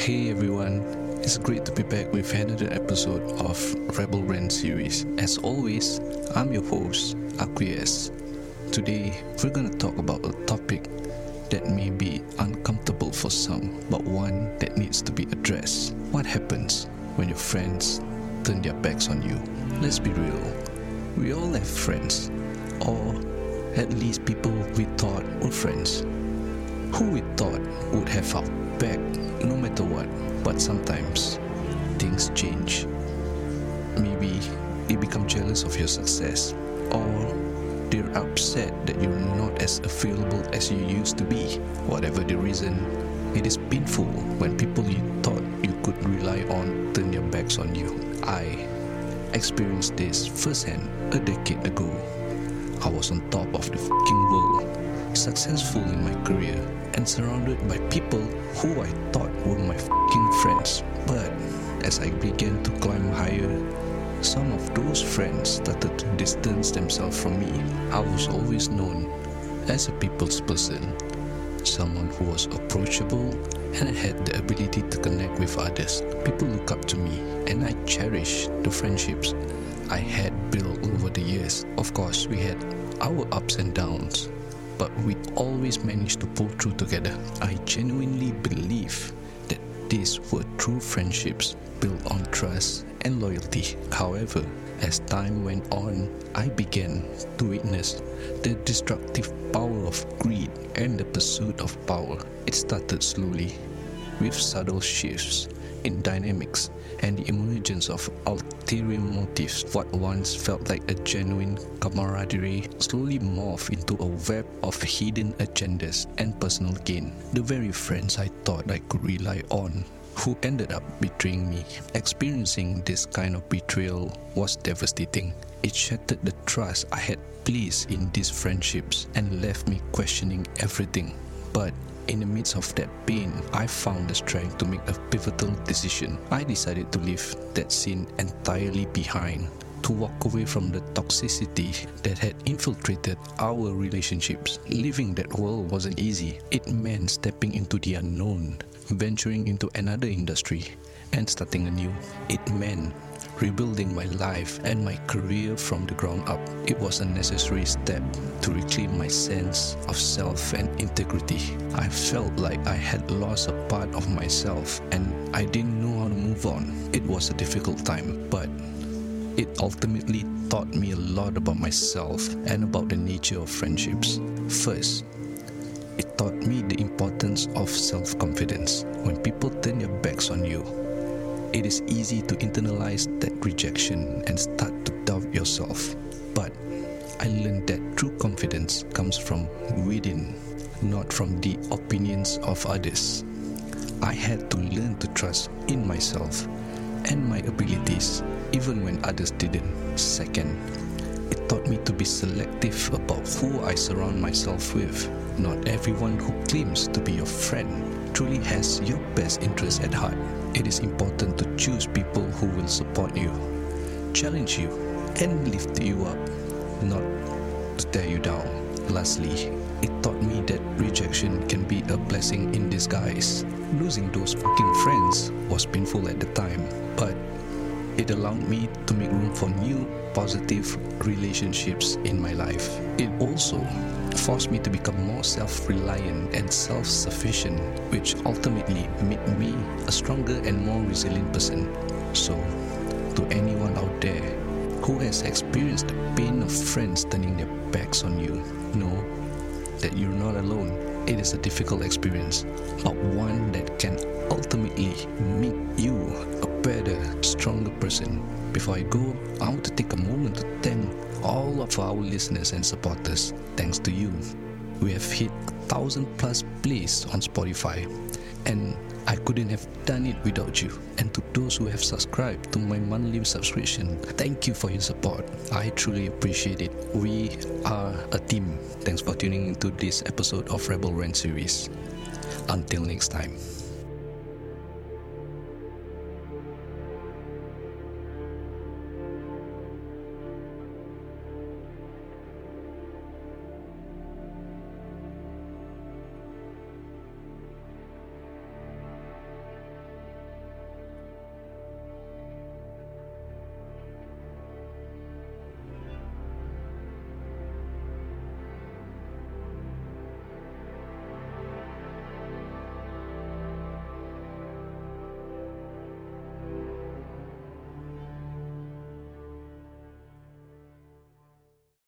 Hey everyone, it's great to be back with another episode of Rebel Rant series. As always, I'm your host, Acquiesce. Today, we're gonna talk about a topic that may be uncomfortable for some, but one that needs to be addressed. What happens when your friends turn their backs on you? Let's be real, we all have friends, or at least people we thought were friends, who we thought would have our back no matter what. But sometimes things change. Maybe they become jealous of your success, or they're upset that you're not as available as you used to be. Whatever the reason, it is painful when people you thought you could rely on turn their backs on you. I experienced this firsthand a decade ago. I was on top of the fucking world, successful in my career, and surrounded by people who I thought were my fucking friends. But as I began to climb higher, some of those friends started to distance themselves from me. I was always known as a people's person, someone who was approachable and had the ability to connect with others. People look up to me, and I cherish the friendships I had built over the years. Of course, we had our ups and downs, but we always managed to pull through together. I genuinely believe that these were true friendships built on trust and loyalty. However, as time went on, I began to witness the destructive power of greed and the pursuit of power. It started slowly, with subtle shifts in dynamics and the emergence of ulterior motives. What once felt like a genuine camaraderie slowly morphed into a web of hidden agendas and personal gain. The very friends I thought I could rely on who ended up betraying me. Experiencing this kind of betrayal was devastating. It shattered the trust I had placed in these friendships and left me questioning everything. But in the midst of that pain, I found the strength to make a pivotal decision. I decided to leave that scene entirely behind, to walk away from the toxicity that had infiltrated our relationships. Leaving that world wasn't easy. It meant stepping into the unknown, venturing into another industry, and starting anew. It meant rebuilding my life and my career from the ground up. It was a necessary step to reclaim my sense of self and integrity. I felt like I had lost a part of myself and I didn't know how to move on. It was a difficult time, but it ultimately taught me a lot about myself and about the nature of friendships. First, it taught me the importance of self confidence. When people turn their backs on you, it is easy to internalize that rejection and start to doubt yourself. But I learned that true confidence comes from within, not from the opinions of others. I had to learn to trust in myself and my abilities, even when others didn't. Second, it taught me to be selective about who I surround myself with. Not everyone who claims to be your friend truly has your best interest at heart. It is important to choose people who will support you, challenge you, and lift you up, not to tear you down. Lastly, it taught me that rejection can be a blessing in disguise. Losing those fucking friends was painful at the time, but it allowed me to make room for new positive relationships in my life. It also forced me to become more self reliant and self sufficient, which ultimately made me a stronger and more resilient person. So, to anyone out there who has experienced the pain of friends turning their backs on you, know that you're not alone. It is a difficult experience, but one that can ultimately make you a person. Before I go, I want to take a moment to thank all of our listeners and supporters. Thanks to you, we have hit a thousand plus plays on Spotify, and I couldn't have done it without you. And to those who have subscribed to my monthly subscription, thank you for your support. I truly appreciate it. We are a team. Thanks for tuning into this episode of Rebel Rant series. Until next time.